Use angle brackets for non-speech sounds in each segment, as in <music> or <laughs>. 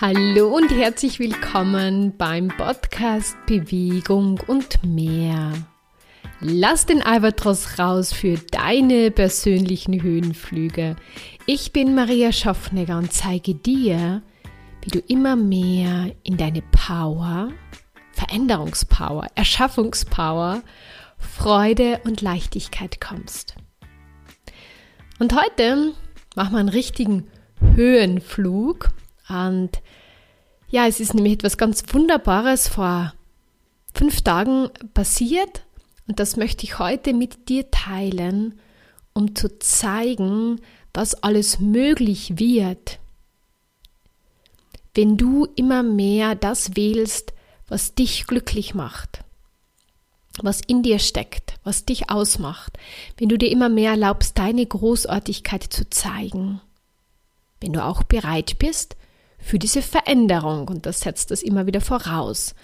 Hallo und herzlich willkommen beim Podcast Bewegung und mehr. Lass den Albatros raus für deine persönlichen Höhenflüge. Ich bin Maria Schaffnegger und zeige dir, wie du immer mehr in deine Power, Veränderungspower, Erschaffungspower, Freude und Leichtigkeit kommst. Und heute machen wir einen richtigen Höhenflug und ja, es ist nämlich etwas ganz Wunderbares vor fünf Tagen passiert und das möchte ich heute mit dir teilen, um zu zeigen, was alles möglich wird, wenn du immer mehr das wählst, was dich glücklich macht, was in dir steckt, was dich ausmacht, wenn du dir immer mehr erlaubst, deine Großartigkeit zu zeigen, wenn du auch bereit bist, für diese Veränderung. Und das setzt das immer wieder voraus.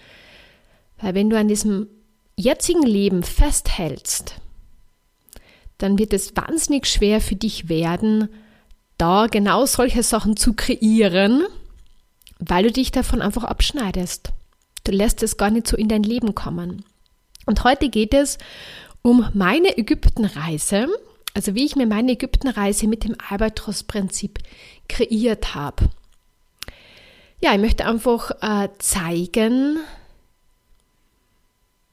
Weil wenn du an diesem jetzigen Leben festhältst, dann wird es wahnsinnig schwer für dich werden, da genau solche Sachen zu kreieren, weil du dich davon einfach abschneidest. Du lässt es gar nicht so in dein Leben kommen. Und heute geht es um meine Ägyptenreise, also wie ich mir meine Ägyptenreise mit dem Albatros-Prinzip kreiert habe ja, ich möchte einfach äh, zeigen,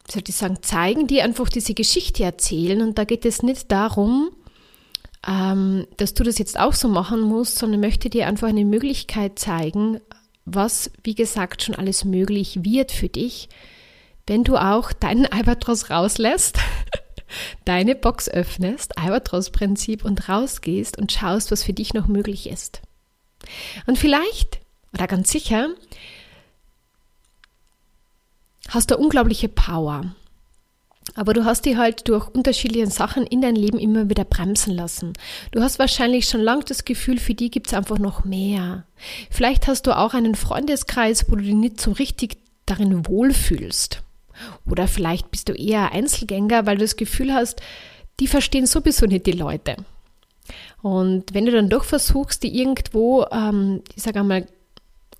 soll ich sagen, zeigen, die einfach diese Geschichte erzählen. Und da geht es nicht darum, ähm, dass du das jetzt auch so machen musst, sondern möchte dir einfach eine Möglichkeit zeigen, was, wie gesagt, schon alles möglich wird für dich, wenn du auch deinen <laughs> Albatros rauslässt, <laughs> deine Box öffnest, Albatros-Prinzip und rausgehst und schaust, was für dich noch möglich ist. Und vielleicht oder ganz sicher, hast du unglaubliche Power. Aber du hast die halt durch unterschiedliche Sachen in dein Leben immer wieder bremsen lassen. Du hast wahrscheinlich schon lange das Gefühl, für die gibt es einfach noch mehr. Vielleicht hast du auch einen Freundeskreis, wo du dich nicht so richtig darin wohlfühlst. Oder vielleicht bist du eher Einzelgänger, weil du das Gefühl hast, die verstehen sowieso nicht die Leute. Und wenn du dann doch versuchst, die irgendwo, ähm, ich sage einmal,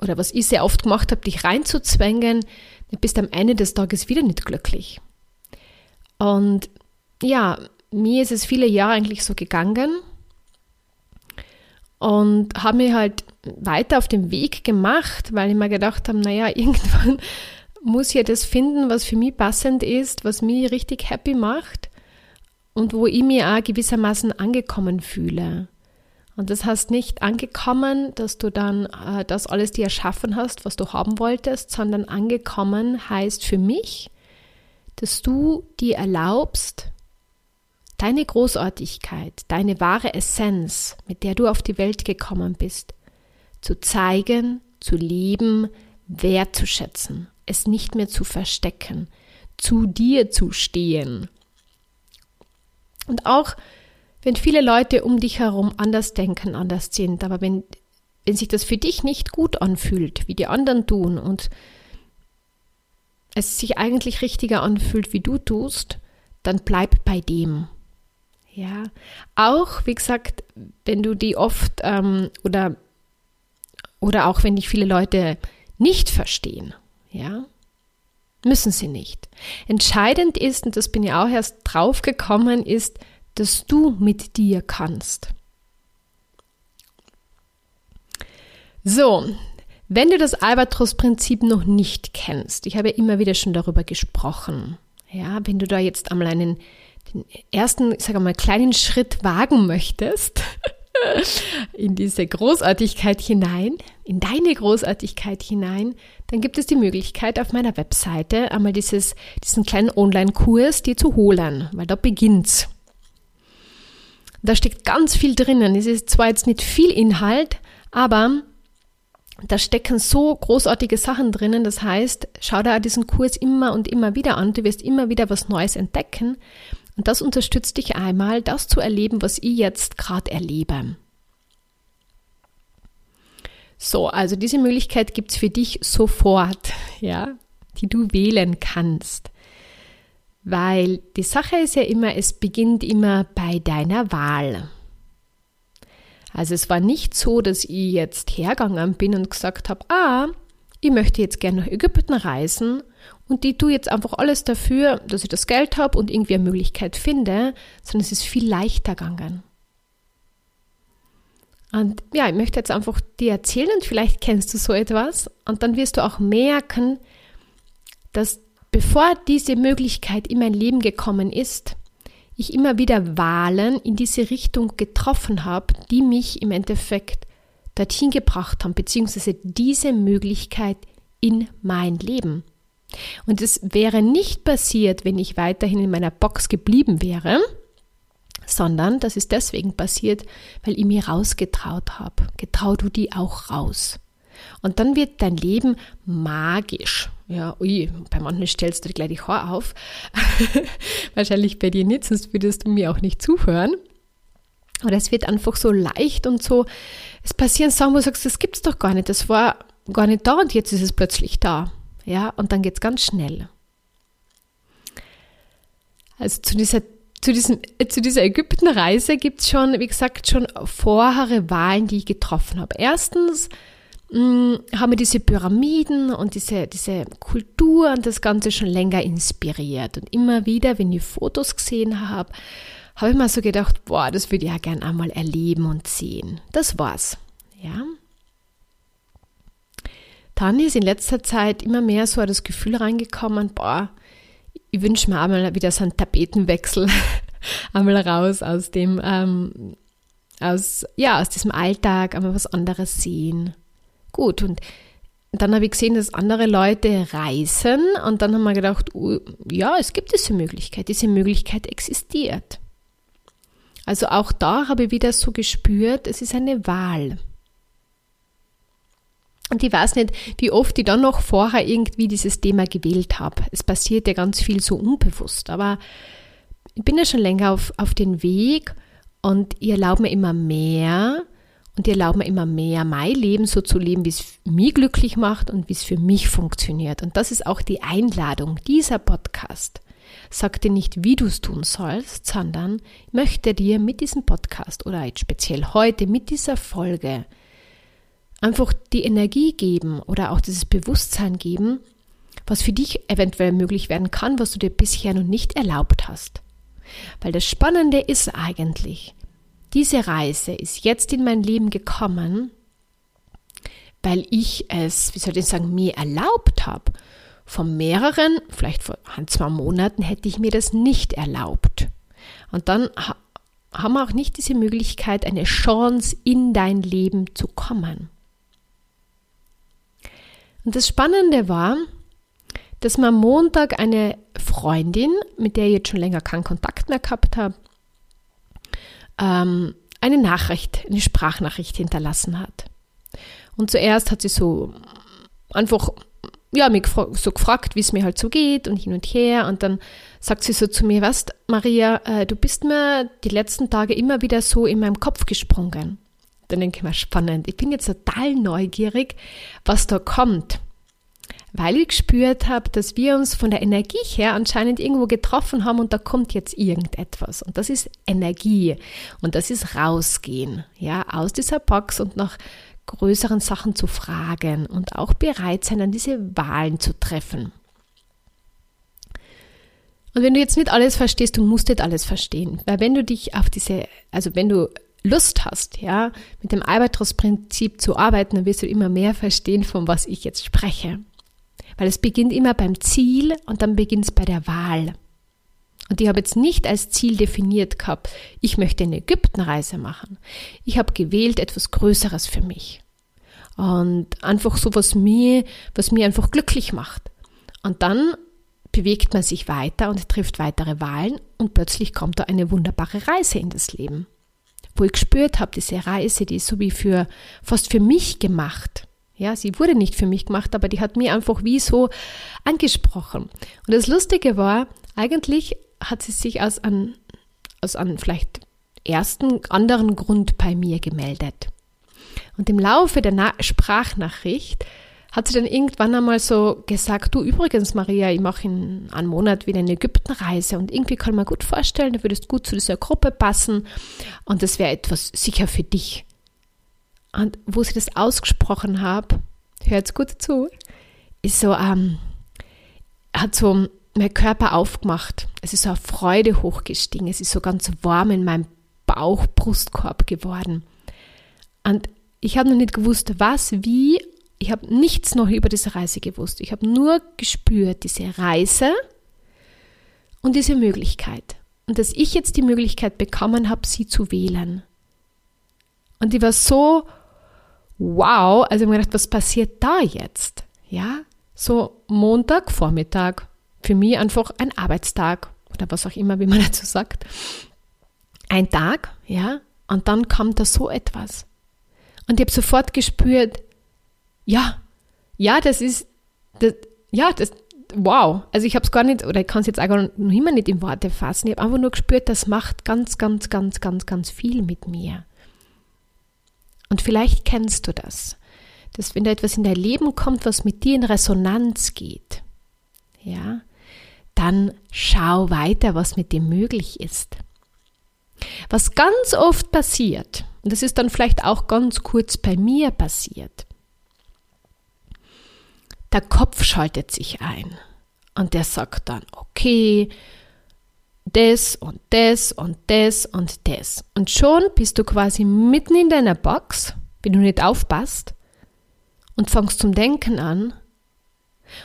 oder was ich sehr oft gemacht habe, dich reinzuzwängen, dann bist du am Ende des Tages wieder nicht glücklich. Und ja, mir ist es viele Jahre eigentlich so gegangen und habe mir halt weiter auf den Weg gemacht, weil ich mir gedacht habe, naja, <laughs> irgendwann muss ich ja das finden, was für mich passend ist, was mich richtig happy macht und wo ich mir auch gewissermaßen angekommen fühle. Und das heißt nicht angekommen, dass du dann äh, das alles dir erschaffen hast, was du haben wolltest, sondern angekommen heißt für mich, dass du dir erlaubst, deine Großartigkeit, deine wahre Essenz, mit der du auf die Welt gekommen bist, zu zeigen, zu leben, wertzuschätzen, es nicht mehr zu verstecken, zu dir zu stehen. Und auch wenn viele Leute um dich herum anders denken, anders sind, aber wenn, wenn sich das für dich nicht gut anfühlt, wie die anderen tun und es sich eigentlich richtiger anfühlt, wie du tust, dann bleib bei dem. Ja, auch wie gesagt, wenn du die oft ähm, oder oder auch wenn dich viele Leute nicht verstehen, ja, müssen sie nicht. Entscheidend ist, und das bin ich auch erst drauf gekommen, ist, dass du mit dir kannst. So, wenn du das Albatros-Prinzip noch nicht kennst, ich habe ja immer wieder schon darüber gesprochen, ja, wenn du da jetzt einmal einen den ersten, ich sage mal, kleinen Schritt wagen möchtest <laughs> in diese Großartigkeit hinein, in deine Großartigkeit hinein, dann gibt es die Möglichkeit auf meiner Webseite einmal dieses, diesen kleinen Online-Kurs dir zu holen, weil da beginnt's. Da steckt ganz viel drinnen. Es ist zwar jetzt nicht viel Inhalt, aber da stecken so großartige Sachen drinnen. Das heißt, schau dir diesen Kurs immer und immer wieder an. Du wirst immer wieder was Neues entdecken. Und das unterstützt dich einmal, das zu erleben, was ich jetzt gerade erlebe. So, also diese Möglichkeit gibt es für dich sofort, ja, die du wählen kannst. Weil die Sache ist ja immer, es beginnt immer bei deiner Wahl. Also es war nicht so, dass ich jetzt hergegangen bin und gesagt habe, ah, ich möchte jetzt gerne nach Ägypten reisen und die tue jetzt einfach alles dafür, dass ich das Geld habe und irgendwie eine Möglichkeit finde, sondern es ist viel leichter gegangen. Und ja, ich möchte jetzt einfach dir erzählen vielleicht kennst du so etwas und dann wirst du auch merken, dass bevor diese Möglichkeit in mein Leben gekommen ist, ich immer wieder Wahlen in diese Richtung getroffen habe, die mich im Endeffekt dorthin gebracht haben, beziehungsweise diese Möglichkeit in mein Leben. Und es wäre nicht passiert, wenn ich weiterhin in meiner Box geblieben wäre, sondern das ist deswegen passiert, weil ich mir rausgetraut habe. Getrau du die auch raus. Und dann wird dein Leben magisch. Ja, ui, bei manchen stellst du dir gleich die Haare auf. <laughs> Wahrscheinlich bei dir nicht, sonst würdest du mir auch nicht zuhören. Aber es wird einfach so leicht und so, es passieren Sachen, wo du sagst, das gibt's doch gar nicht, das war gar nicht da und jetzt ist es plötzlich da. Ja, und dann geht es ganz schnell. Also zu dieser, zu diesem, zu dieser Ägyptenreise gibt es schon, wie gesagt, schon vorhere Wahlen, die ich getroffen habe. Erstens haben wir diese Pyramiden und diese, diese Kultur und das Ganze schon länger inspiriert. Und immer wieder, wenn ich Fotos gesehen habe, habe ich mir so gedacht, boah, das würde ich ja gern einmal erleben und sehen. Das war's. Ja. Dann ist in letzter Zeit immer mehr so das Gefühl reingekommen, boah, ich wünsche mir einmal wieder so einen Tapetenwechsel, <laughs> einmal raus aus dem, ähm, aus, ja, aus diesem Alltag, einmal was anderes sehen. Gut, und dann habe ich gesehen, dass andere Leute reisen und dann haben wir gedacht, uh, ja, es gibt diese Möglichkeit, diese Möglichkeit existiert. Also auch da habe ich wieder so gespürt, es ist eine Wahl. Und ich weiß nicht, wie oft ich dann noch vorher irgendwie dieses Thema gewählt habe. Es passiert ja ganz viel so unbewusst, aber ich bin ja schon länger auf, auf den Weg und ich erlaube mir immer mehr und ich erlaube mir immer mehr, mein Leben so zu leben, wie es mich glücklich macht und wie es für mich funktioniert. Und das ist auch die Einladung dieser Podcast. Sag dir nicht, wie du es tun sollst, sondern möchte dir mit diesem Podcast oder jetzt speziell heute mit dieser Folge einfach die Energie geben oder auch dieses Bewusstsein geben, was für dich eventuell möglich werden kann, was du dir bisher noch nicht erlaubt hast. Weil das Spannende ist eigentlich, diese Reise ist jetzt in mein Leben gekommen, weil ich es, wie soll ich sagen, mir erlaubt habe. Von mehreren, vielleicht vor ein, zwei Monaten hätte ich mir das nicht erlaubt. Und dann haben wir auch nicht diese Möglichkeit, eine Chance in dein Leben zu kommen. Und das Spannende war, dass mir am Montag eine Freundin, mit der ich jetzt schon länger keinen Kontakt mehr gehabt habe, ähm, eine Nachricht, eine Sprachnachricht hinterlassen hat. Und zuerst hat sie so einfach, ja, mich so gefragt, wie es mir halt so geht und hin und her. Und dann sagt sie so zu mir, was, Maria, äh, du bist mir die letzten Tage immer wieder so in meinem Kopf gesprungen. Dann denke ich mir, spannend. Ich bin jetzt total neugierig, was da kommt. Weil ich gespürt habe, dass wir uns von der Energie her anscheinend irgendwo getroffen haben und da kommt jetzt irgendetwas. Und das ist Energie. Und das ist rausgehen. Ja, aus dieser Box und nach größeren Sachen zu fragen und auch bereit sein, an diese Wahlen zu treffen. Und wenn du jetzt nicht alles verstehst, du musst nicht alles verstehen. Weil wenn du dich auf diese, also wenn du Lust hast, ja, mit dem Albatros-Prinzip zu arbeiten, dann wirst du immer mehr verstehen, von was ich jetzt spreche. Weil es beginnt immer beim Ziel und dann beginnt es bei der Wahl. Und ich habe jetzt nicht als Ziel definiert gehabt, ich möchte eine Ägyptenreise machen. Ich habe gewählt etwas Größeres für mich. Und einfach so, was mir, was mir einfach glücklich macht. Und dann bewegt man sich weiter und trifft weitere Wahlen und plötzlich kommt da eine wunderbare Reise in das Leben wo ich gespürt habe, diese Reise, die ist so wie für, fast für mich gemacht. Ja, sie wurde nicht für mich gemacht, aber die hat mir einfach wie so angesprochen. Und das Lustige war, eigentlich hat sie sich aus einem, aus einem vielleicht ersten anderen Grund bei mir gemeldet. Und im Laufe der Na Sprachnachricht hat sie dann irgendwann einmal so gesagt, du übrigens Maria, ich mache in einem Monat wieder eine Ägyptenreise und irgendwie kann man gut vorstellen, du würdest gut zu dieser Gruppe passen und das wäre etwas sicher für dich. Und wo sie das ausgesprochen habe, hört gut zu, ist so, ähm, hat so mein Körper aufgemacht. Es ist so eine Freude hochgestiegen. Es ist so ganz warm in meinem Bauch, Brustkorb geworden. Und ich habe noch nicht gewusst, was, wie. Ich habe nichts noch über diese Reise gewusst. Ich habe nur gespürt, diese Reise und diese Möglichkeit. Und dass ich jetzt die Möglichkeit bekommen habe, sie zu wählen. Und ich war so, wow, also ich habe gedacht, was passiert da jetzt? Ja, so Montag, Vormittag, für mich einfach ein Arbeitstag oder was auch immer, wie man <laughs> dazu sagt. Ein Tag, ja, und dann kam da so etwas. Und ich habe sofort gespürt, ja, ja, das ist, das, ja, das, wow. Also ich habe es gar nicht, oder ich kann es jetzt auch noch immer nicht in Worte fassen. Ich habe einfach nur gespürt, das macht ganz, ganz, ganz, ganz, ganz viel mit mir. Und vielleicht kennst du das, dass wenn da etwas in dein Leben kommt, was mit dir in Resonanz geht, ja, dann schau weiter, was mit dir möglich ist. Was ganz oft passiert, und das ist dann vielleicht auch ganz kurz bei mir passiert, der Kopf schaltet sich ein und der sagt dann, okay, das und das und das und das. Und schon bist du quasi mitten in deiner Box, wenn du nicht aufpasst, und fangst zum Denken an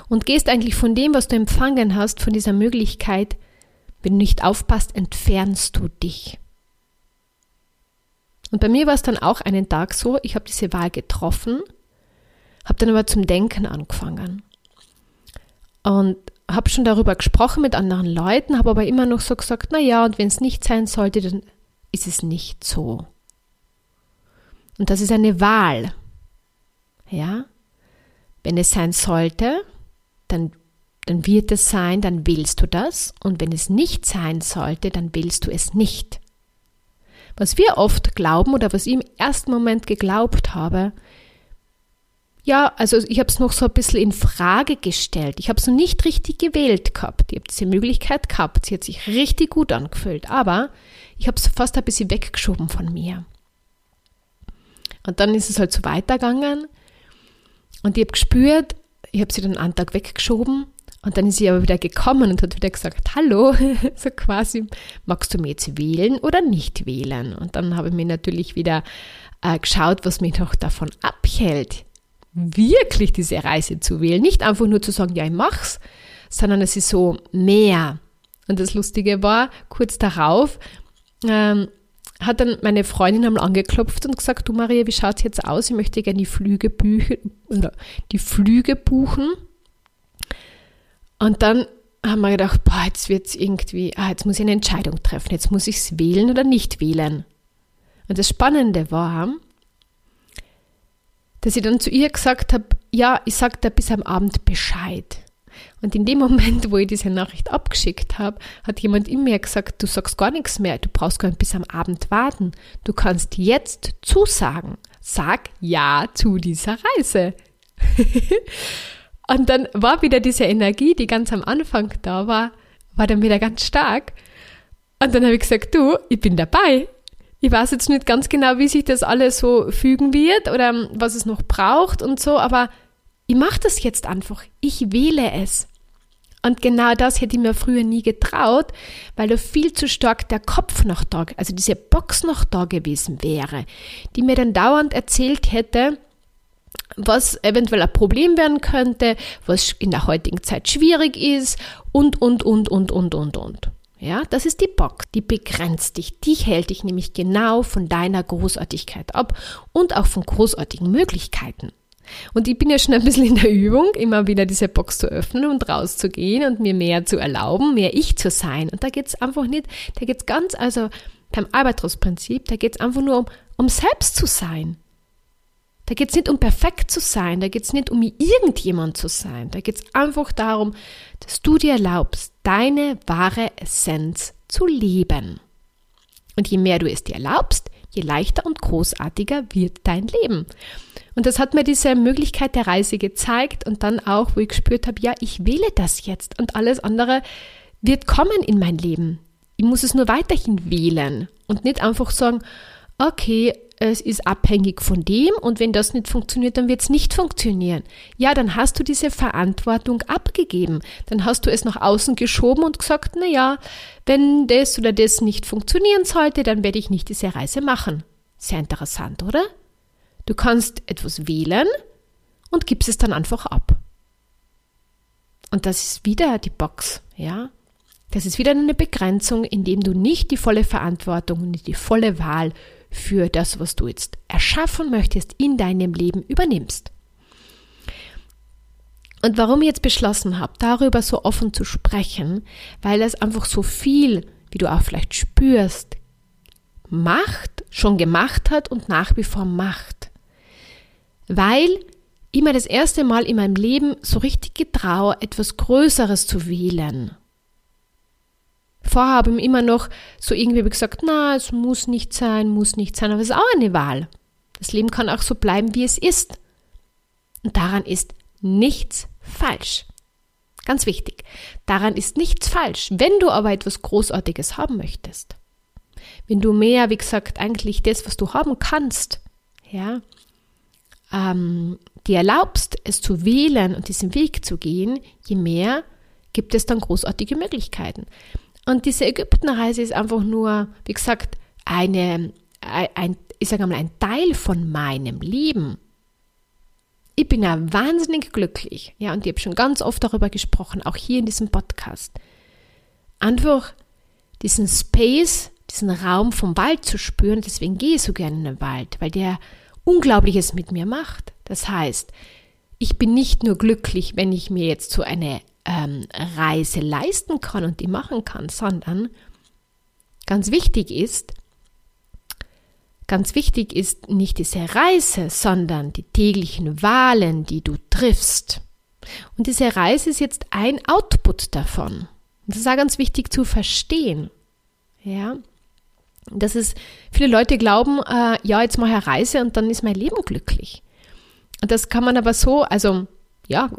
und gehst eigentlich von dem, was du empfangen hast, von dieser Möglichkeit, wenn du nicht aufpasst, entfernst du dich. Und bei mir war es dann auch einen Tag so, ich habe diese Wahl getroffen, habe dann aber zum Denken angefangen. Und habe schon darüber gesprochen mit anderen Leuten, habe aber immer noch so gesagt, na ja, und wenn es nicht sein sollte, dann ist es nicht so. Und das ist eine Wahl. Ja? Wenn es sein sollte, dann, dann wird es sein, dann willst du das. Und wenn es nicht sein sollte, dann willst du es nicht. Was wir oft glauben oder was ich im ersten Moment geglaubt habe, ja, also ich habe es noch so ein bisschen in Frage gestellt. Ich habe es noch nicht richtig gewählt gehabt. Ich habe diese Möglichkeit gehabt. Sie hat sich richtig gut angefühlt. Aber ich habe es fast ein bisschen weggeschoben von mir. Und dann ist es halt so weitergegangen. Und ich habe gespürt, ich habe sie dann einen Tag weggeschoben und dann ist sie aber wieder gekommen und hat wieder gesagt, hallo, <laughs> so quasi, magst du mir jetzt wählen oder nicht wählen? Und dann habe ich mir natürlich wieder äh, geschaut, was mich noch davon abhält, wirklich diese Reise zu wählen. Nicht einfach nur zu sagen, ja, ich mach's, sondern es ist so mehr. Und das Lustige war, kurz darauf ähm, hat dann meine Freundin einmal angeklopft und gesagt, du Maria, wie schaut es jetzt aus? Ich möchte gerne die Flüge, büchen, oder die Flüge buchen. Und dann haben wir gedacht, boah, jetzt wird es irgendwie, ah, jetzt muss ich eine Entscheidung treffen, jetzt muss ich es wählen oder nicht wählen. Und das Spannende war, dass ich dann zu ihr gesagt habe, ja, ich sage dir bis am Abend Bescheid. Und in dem Moment, wo ich diese Nachricht abgeschickt habe, hat jemand in mir gesagt, du sagst gar nichts mehr, du brauchst gar nicht bis am Abend warten. Du kannst jetzt zusagen. Sag ja zu dieser Reise. <laughs> und dann war wieder diese Energie, die ganz am Anfang da war, war dann wieder ganz stark. Und dann habe ich gesagt, du, ich bin dabei. Ich weiß jetzt nicht ganz genau, wie sich das alles so fügen wird oder was es noch braucht und so, aber ich mache das jetzt einfach. Ich wähle es. Und genau das hätte ich mir früher nie getraut, weil da viel zu stark der Kopf noch da, also diese Box noch da gewesen wäre, die mir dann dauernd erzählt hätte, was eventuell ein Problem werden könnte, was in der heutigen Zeit schwierig ist und, und, und, und, und, und, und. Ja, das ist die Box, die begrenzt dich. Die hält dich nämlich genau von deiner Großartigkeit ab und auch von großartigen Möglichkeiten. Und ich bin ja schon ein bisschen in der Übung, immer wieder diese Box zu öffnen und rauszugehen und mir mehr zu erlauben, mehr ich zu sein. Und da geht es einfach nicht, da geht es ganz, also beim Albatros-Prinzip, da geht es einfach nur um, um selbst zu sein. Da geht es nicht um perfekt zu sein, da geht es nicht um irgendjemand zu sein. Da geht es einfach darum, dass du dir erlaubst, deine wahre Essenz zu leben. Und je mehr du es dir erlaubst, je leichter und großartiger wird dein Leben. Und das hat mir diese Möglichkeit der Reise gezeigt und dann auch, wo ich gespürt habe, ja, ich wähle das jetzt und alles andere wird kommen in mein Leben. Ich muss es nur weiterhin wählen und nicht einfach sagen, okay, es ist abhängig von dem und wenn das nicht funktioniert, dann wird es nicht funktionieren. Ja, dann hast du diese Verantwortung abgegeben. Dann hast du es nach außen geschoben und gesagt, na ja, wenn das oder das nicht funktionieren sollte, dann werde ich nicht diese Reise machen. Sehr interessant, oder? Du kannst etwas wählen und gibst es dann einfach ab. Und das ist wieder die Box, ja? Das ist wieder eine Begrenzung, indem du nicht die volle Verantwortung und die volle Wahl für das, was du jetzt erschaffen möchtest, in deinem Leben übernimmst. Und warum ich jetzt beschlossen habe, darüber so offen zu sprechen, weil das einfach so viel, wie du auch vielleicht spürst, macht, schon gemacht hat und nach wie vor macht. Weil ich mir das erste Mal in meinem Leben so richtig getraue, etwas Größeres zu wählen. Vorher habe ich immer noch so irgendwie gesagt, na, es muss nicht sein, muss nicht sein, aber es ist auch eine Wahl. Das Leben kann auch so bleiben, wie es ist. Und daran ist nichts falsch. Ganz wichtig. Daran ist nichts falsch. Wenn du aber etwas Großartiges haben möchtest, wenn du mehr, wie gesagt, eigentlich das, was du haben kannst, ja, ähm, dir erlaubst, es zu wählen und diesen Weg zu gehen, je mehr gibt es dann großartige Möglichkeiten. Und diese Ägyptenreise ist einfach nur, wie gesagt, eine, ein, ich sage mal, ein Teil von meinem Leben. Ich bin ja wahnsinnig glücklich, ja, und ich habe schon ganz oft darüber gesprochen, auch hier in diesem Podcast. Einfach diesen Space, diesen Raum vom Wald zu spüren, deswegen gehe ich so gerne in den Wald, weil der Unglaubliches mit mir macht. Das heißt, ich bin nicht nur glücklich, wenn ich mir jetzt so eine ähm, Reise leisten kann und die machen kann, sondern ganz wichtig ist, ganz wichtig ist nicht diese Reise, sondern die täglichen Wahlen, die du triffst. Und diese Reise ist jetzt ein Output davon. Das ist auch ganz wichtig zu verstehen. Ja, das ist, viele Leute glauben, äh, ja, jetzt mache ich eine Reise und dann ist mein Leben glücklich. Und das kann man aber so, also ja,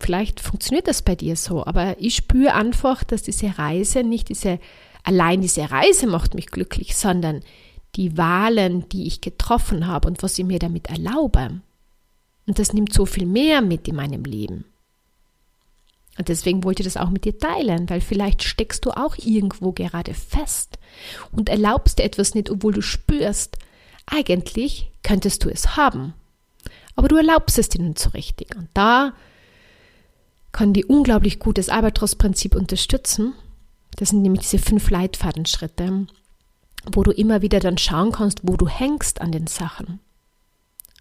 Vielleicht funktioniert das bei dir so, aber ich spüre einfach, dass diese Reise nicht diese, allein diese Reise macht mich glücklich, sondern die Wahlen, die ich getroffen habe und was ich mir damit erlaube. Und das nimmt so viel mehr mit in meinem Leben. Und deswegen wollte ich das auch mit dir teilen, weil vielleicht steckst du auch irgendwo gerade fest und erlaubst dir etwas nicht, obwohl du spürst, eigentlich könntest du es haben. Aber du erlaubst es dir nicht so richtig. Und da kann die unglaublich gut das Albatros-Prinzip unterstützen. Das sind nämlich diese fünf Leitfadenschritte, wo du immer wieder dann schauen kannst, wo du hängst an den Sachen.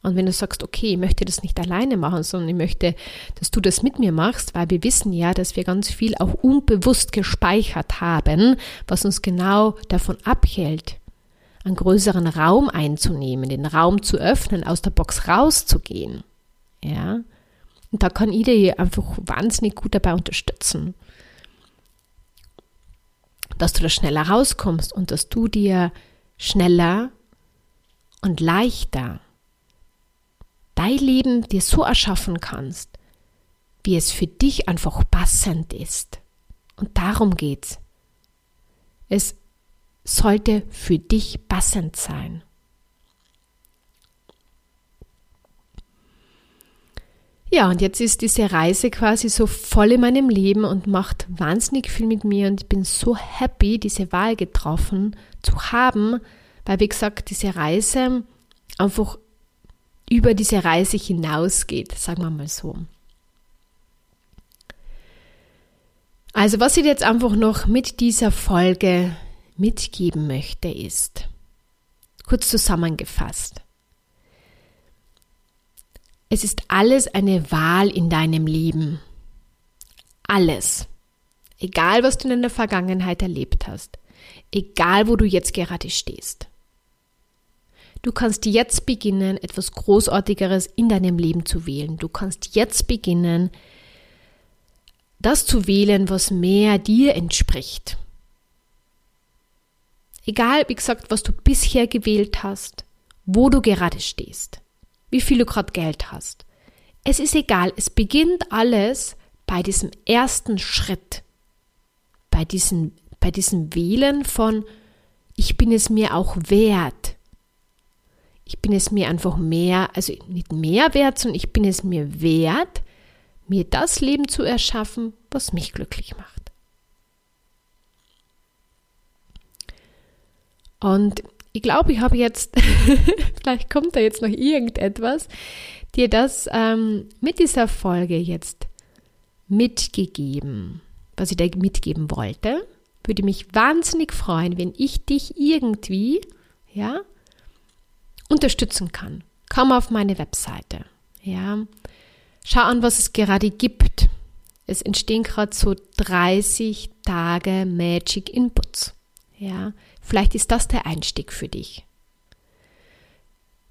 Und wenn du sagst, okay, ich möchte das nicht alleine machen, sondern ich möchte, dass du das mit mir machst, weil wir wissen ja, dass wir ganz viel auch unbewusst gespeichert haben, was uns genau davon abhält, einen größeren Raum einzunehmen, den Raum zu öffnen, aus der Box rauszugehen. Ja, und da kann ich dir einfach wahnsinnig gut dabei unterstützen, dass du da schneller rauskommst und dass du dir schneller und leichter dein Leben dir so erschaffen kannst, wie es für dich einfach passend ist. Und darum geht's. Es sollte für dich passend sein. Ja, und jetzt ist diese Reise quasi so voll in meinem Leben und macht wahnsinnig viel mit mir und ich bin so happy, diese Wahl getroffen zu haben, weil wie gesagt, diese Reise einfach über diese Reise hinausgeht, sagen wir mal so. Also was ich jetzt einfach noch mit dieser Folge mitgeben möchte, ist, kurz zusammengefasst, es ist alles eine Wahl in deinem Leben. Alles. Egal, was du in der Vergangenheit erlebt hast. Egal, wo du jetzt gerade stehst. Du kannst jetzt beginnen, etwas Großartigeres in deinem Leben zu wählen. Du kannst jetzt beginnen, das zu wählen, was mehr dir entspricht. Egal, wie gesagt, was du bisher gewählt hast, wo du gerade stehst wie viel du gerade Geld hast. Es ist egal, es beginnt alles bei diesem ersten Schritt, bei diesem, bei diesem Wählen von, ich bin es mir auch wert, Ich bin es mir einfach mehr, also nicht mehr wert, sondern ich bin es mir wert, mir das Leben zu erschaffen, was mich glücklich macht. Und ich glaube, ich habe jetzt, <laughs> vielleicht kommt da jetzt noch irgendetwas, dir das ähm, mit dieser Folge jetzt mitgegeben, was ich dir mitgeben wollte. Würde mich wahnsinnig freuen, wenn ich dich irgendwie, ja, unterstützen kann. Komm auf meine Webseite, ja. Schau an, was es gerade gibt. Es entstehen gerade so 30 Tage Magic Inputs, ja. Vielleicht ist das der Einstieg für dich.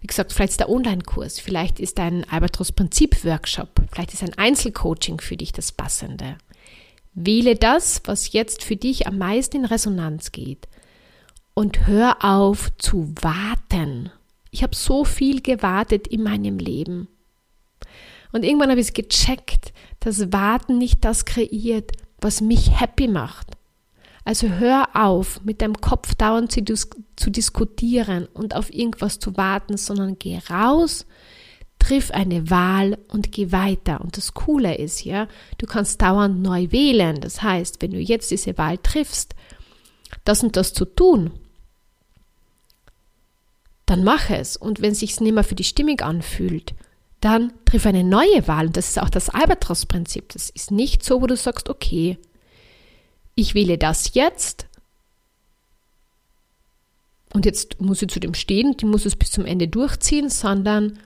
Wie gesagt, vielleicht ist der Online-Kurs, vielleicht ist ein Albatros-Prinzip-Workshop, vielleicht ist ein Einzelcoaching für dich das Passende. Wähle das, was jetzt für dich am meisten in Resonanz geht. Und hör auf zu warten. Ich habe so viel gewartet in meinem Leben. Und irgendwann habe ich es gecheckt, dass Warten nicht das kreiert, was mich happy macht. Also hör auf, mit deinem Kopf dauernd zu, dis zu diskutieren und auf irgendwas zu warten, sondern geh raus, triff eine Wahl und geh weiter. Und das Coole ist ja, du kannst dauernd neu wählen. Das heißt, wenn du jetzt diese Wahl triffst, das und das zu tun, dann mach es. Und wenn es sich nicht mehr für die stimmig anfühlt, dann triff eine neue Wahl. Und das ist auch das Albatros-Prinzip. Das ist nicht so, wo du sagst, okay, ich wähle das jetzt und jetzt muss ich zu dem stehen, die muss es bis zum Ende durchziehen, sondern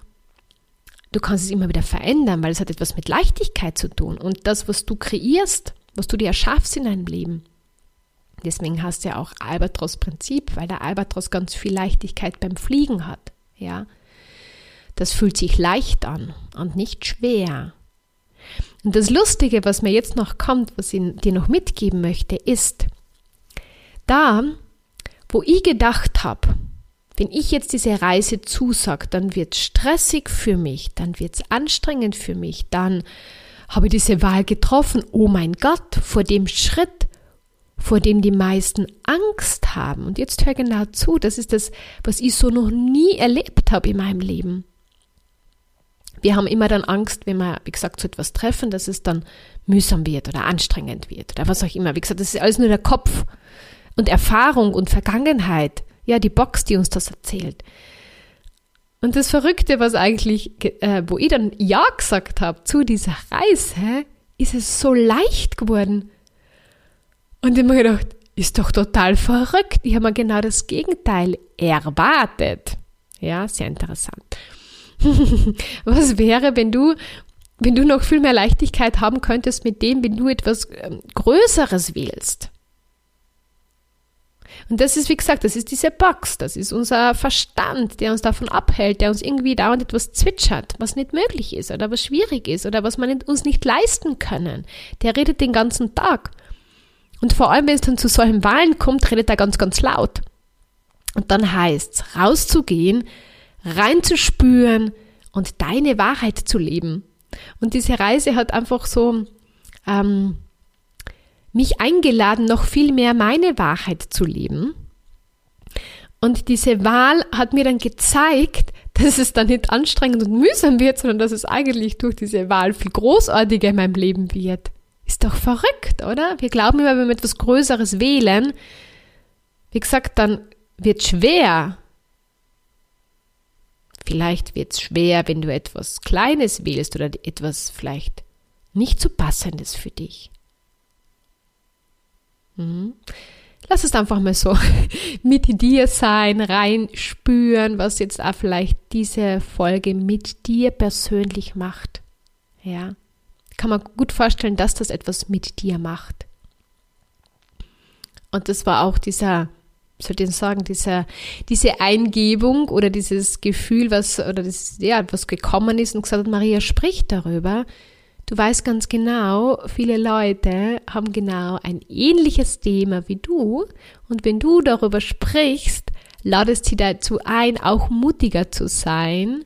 du kannst es immer wieder verändern, weil es hat etwas mit Leichtigkeit zu tun. Und das, was du kreierst, was du dir erschaffst in deinem Leben, deswegen hast du ja auch Albatros-Prinzip, weil der Albatros ganz viel Leichtigkeit beim Fliegen hat. Ja, das fühlt sich leicht an und nicht schwer. Und das Lustige, was mir jetzt noch kommt, was ich dir noch mitgeben möchte, ist, da, wo ich gedacht habe, wenn ich jetzt diese Reise zusage, dann wird es stressig für mich, dann wird es anstrengend für mich, dann habe ich diese Wahl getroffen. Oh mein Gott, vor dem Schritt, vor dem die meisten Angst haben. Und jetzt hör genau zu, das ist das, was ich so noch nie erlebt habe in meinem Leben wir haben immer dann Angst, wenn wir, wie gesagt, so etwas treffen, dass es dann mühsam wird oder anstrengend wird oder was auch immer. Wie gesagt, das ist alles nur der Kopf und Erfahrung und Vergangenheit. Ja, die Box, die uns das erzählt. Und das Verrückte, was eigentlich, äh, wo ich dann Ja gesagt habe zu dieser Reise, ist es so leicht geworden. Und ich habe mir gedacht, ist doch total verrückt. Ich habe mir genau das Gegenteil erwartet. Ja, sehr interessant. <laughs> Was wäre, wenn du, wenn du noch viel mehr Leichtigkeit haben könntest mit dem, wenn du etwas ähm, Größeres wählst? Und das ist, wie gesagt, das ist diese Box, das ist unser Verstand, der uns davon abhält, der uns irgendwie dauernd etwas zwitschert, was nicht möglich ist oder was schwierig ist oder was man uns nicht leisten können. Der redet den ganzen Tag. Und vor allem, wenn es dann zu solchen Wahlen kommt, redet er ganz, ganz laut. Und dann heißt es, rauszugehen, reinzuspüren und deine Wahrheit zu leben. Und diese Reise hat einfach so ähm, mich eingeladen, noch viel mehr meine Wahrheit zu leben. Und diese Wahl hat mir dann gezeigt, <laughs> dass es dann nicht anstrengend und mühsam wird, sondern dass es eigentlich durch diese Wahl viel großartiger in meinem Leben wird. Ist doch verrückt, oder? Wir glauben immer, wenn wir etwas Größeres wählen, wie gesagt, dann wird schwer, Vielleicht wird es schwer, wenn du etwas Kleines wählst oder etwas vielleicht nicht so passendes für dich. Mhm. Lass es einfach mal so <laughs> mit dir sein, reinspüren, was jetzt auch vielleicht diese Folge mit dir persönlich macht. Ja, kann man gut vorstellen, dass das etwas mit dir macht. Und das war auch dieser sollte ich sagen, diese, diese Eingebung oder dieses Gefühl, was, oder das, ja, was gekommen ist und gesagt hat, Maria, sprich darüber. Du weißt ganz genau, viele Leute haben genau ein ähnliches Thema wie du. Und wenn du darüber sprichst, ladest sie dazu ein, auch mutiger zu sein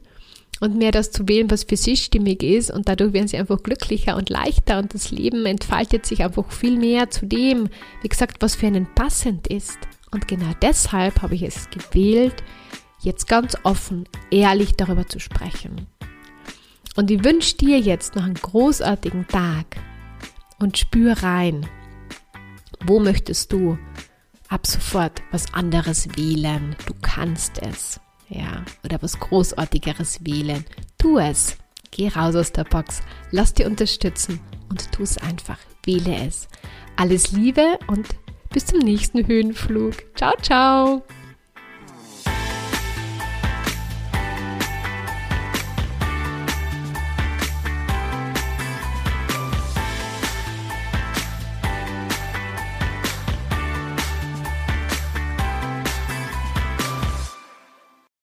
und mehr das zu wählen, was für sie stimmig ist. Und dadurch werden sie einfach glücklicher und leichter und das Leben entfaltet sich einfach viel mehr zu dem, wie gesagt, was für einen passend ist. Und genau deshalb habe ich es gewählt, jetzt ganz offen, ehrlich darüber zu sprechen. Und ich wünsche dir jetzt noch einen großartigen Tag und spür rein, wo möchtest du ab sofort was anderes wählen? Du kannst es. Ja, oder was Großartigeres wählen. Tu es. Geh raus aus der Box. Lass dir unterstützen und tu es einfach. Wähle es. Alles Liebe und bis zum nächsten Höhenflug. Ciao, ciao.